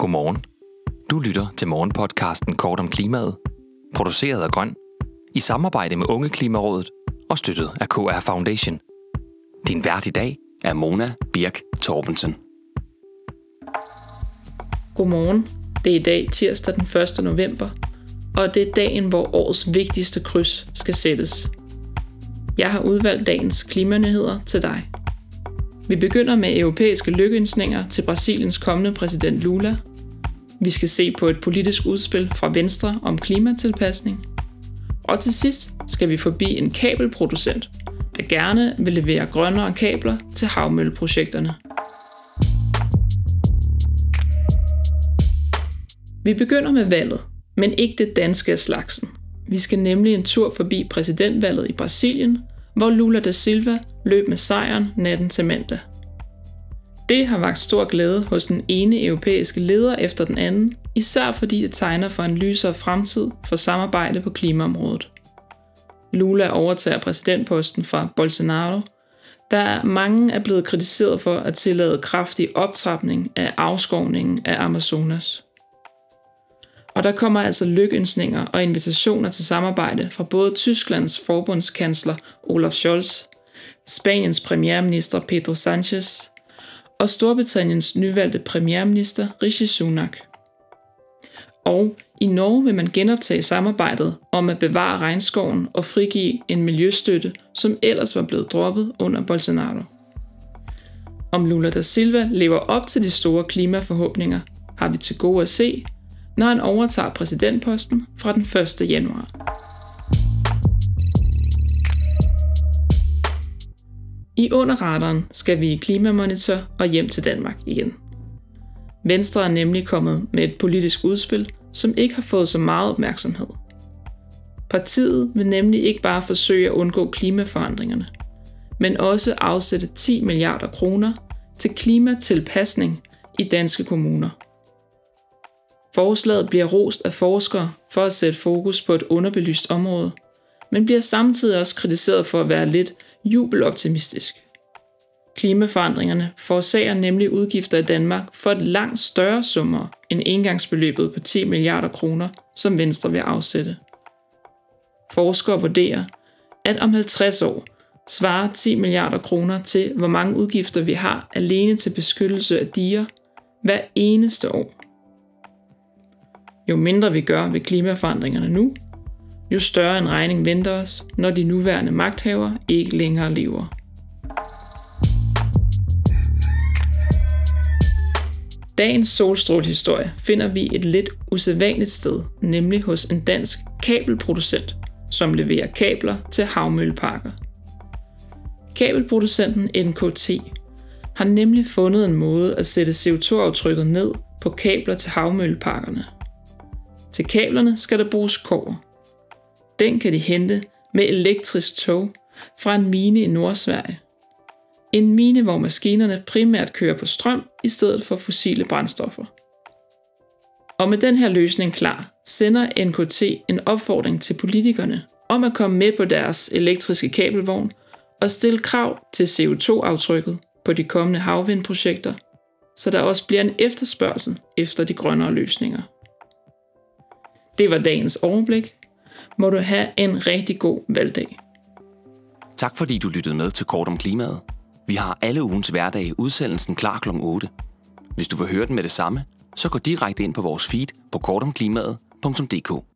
Godmorgen. Du lytter til morgenpodcasten Kort om klimaet, produceret af Grøn, i samarbejde med Unge Klimarådet og støttet af KR Foundation. Din vært i dag er Mona Birk Torbensen. Godmorgen. Det er i dag tirsdag den 1. november, og det er dagen, hvor årets vigtigste kryds skal sættes. Jeg har udvalgt dagens klimanyheder til dig. Vi begynder med europæiske lykkeønsninger til Brasiliens kommende præsident Lula. Vi skal se på et politisk udspil fra Venstre om klimatilpasning. Og til sidst skal vi forbi en kabelproducent, der gerne vil levere grønnere kabler til havmølleprojekterne. Vi begynder med valget, men ikke det danske af slagsen. Vi skal nemlig en tur forbi præsidentvalget i Brasilien, hvor Lula da Silva løb med sejren natten til mandag. Det har vagt stor glæde hos den ene europæiske leder efter den anden, især fordi det tegner for en lysere fremtid for samarbejde på klimaområdet. Lula overtager præsidentposten fra Bolsonaro, der mange er blevet kritiseret for at tillade kraftig optrapning af afskovningen af Amazonas. Og der kommer altså lykønsninger og invitationer til samarbejde fra både Tysklands forbundskansler Olaf Scholz, Spaniens premierminister Pedro Sanchez og Storbritanniens nyvalgte premierminister Rishi Sunak. Og i Norge vil man genoptage samarbejdet om at bevare regnskoven og frigive en miljøstøtte, som ellers var blevet droppet under Bolsonaro. Om Lula da Silva lever op til de store klimaforhåbninger, har vi til gode at se, når han overtager præsidentposten fra den 1. januar. I underretteren skal vi i Klimamonitor og hjem til Danmark igen. Venstre er nemlig kommet med et politisk udspil, som ikke har fået så meget opmærksomhed. Partiet vil nemlig ikke bare forsøge at undgå klimaforandringerne, men også afsætte 10 milliarder kroner til klimatilpasning i danske kommuner. Forslaget bliver rost af forskere for at sætte fokus på et underbelyst område, men bliver samtidig også kritiseret for at være lidt jubeloptimistisk. Klimaforandringerne forårsager nemlig udgifter i Danmark for et langt større summer end engangsbeløbet på 10 milliarder kroner, som Venstre vil afsætte. Forskere vurderer, at om 50 år svarer 10 milliarder kroner til, hvor mange udgifter vi har alene til beskyttelse af diger hver eneste år. Jo mindre vi gør ved klimaforandringerne nu, jo større en regning venter os, når de nuværende magthavere ikke længere lever. Dagens solstrålehistorie finder vi et lidt usædvanligt sted, nemlig hos en dansk kabelproducent, som leverer kabler til havmølleparker. Kabelproducenten NKT har nemlig fundet en måde at sætte CO2-aftrykket ned på kabler til havmølleparkerne. Til kablerne skal der bruges kover den kan de hente med elektrisk tog fra en mine i Nordsverige. En mine, hvor maskinerne primært kører på strøm i stedet for fossile brændstoffer. Og med den her løsning klar, sender NKT en opfordring til politikerne om at komme med på deres elektriske kabelvogn og stille krav til CO2-aftrykket på de kommende havvindprojekter, så der også bliver en efterspørgsel efter de grønnere løsninger. Det var dagens overblik. Må du have en rigtig god valgdag. Tak fordi du lyttede med til Kort om klimaet. Vi har alle ugens hverdag udsendelsen klar kl. 8. Hvis du vil høre den med det samme, så gå direkte ind på vores feed på kortomklimaet.dk.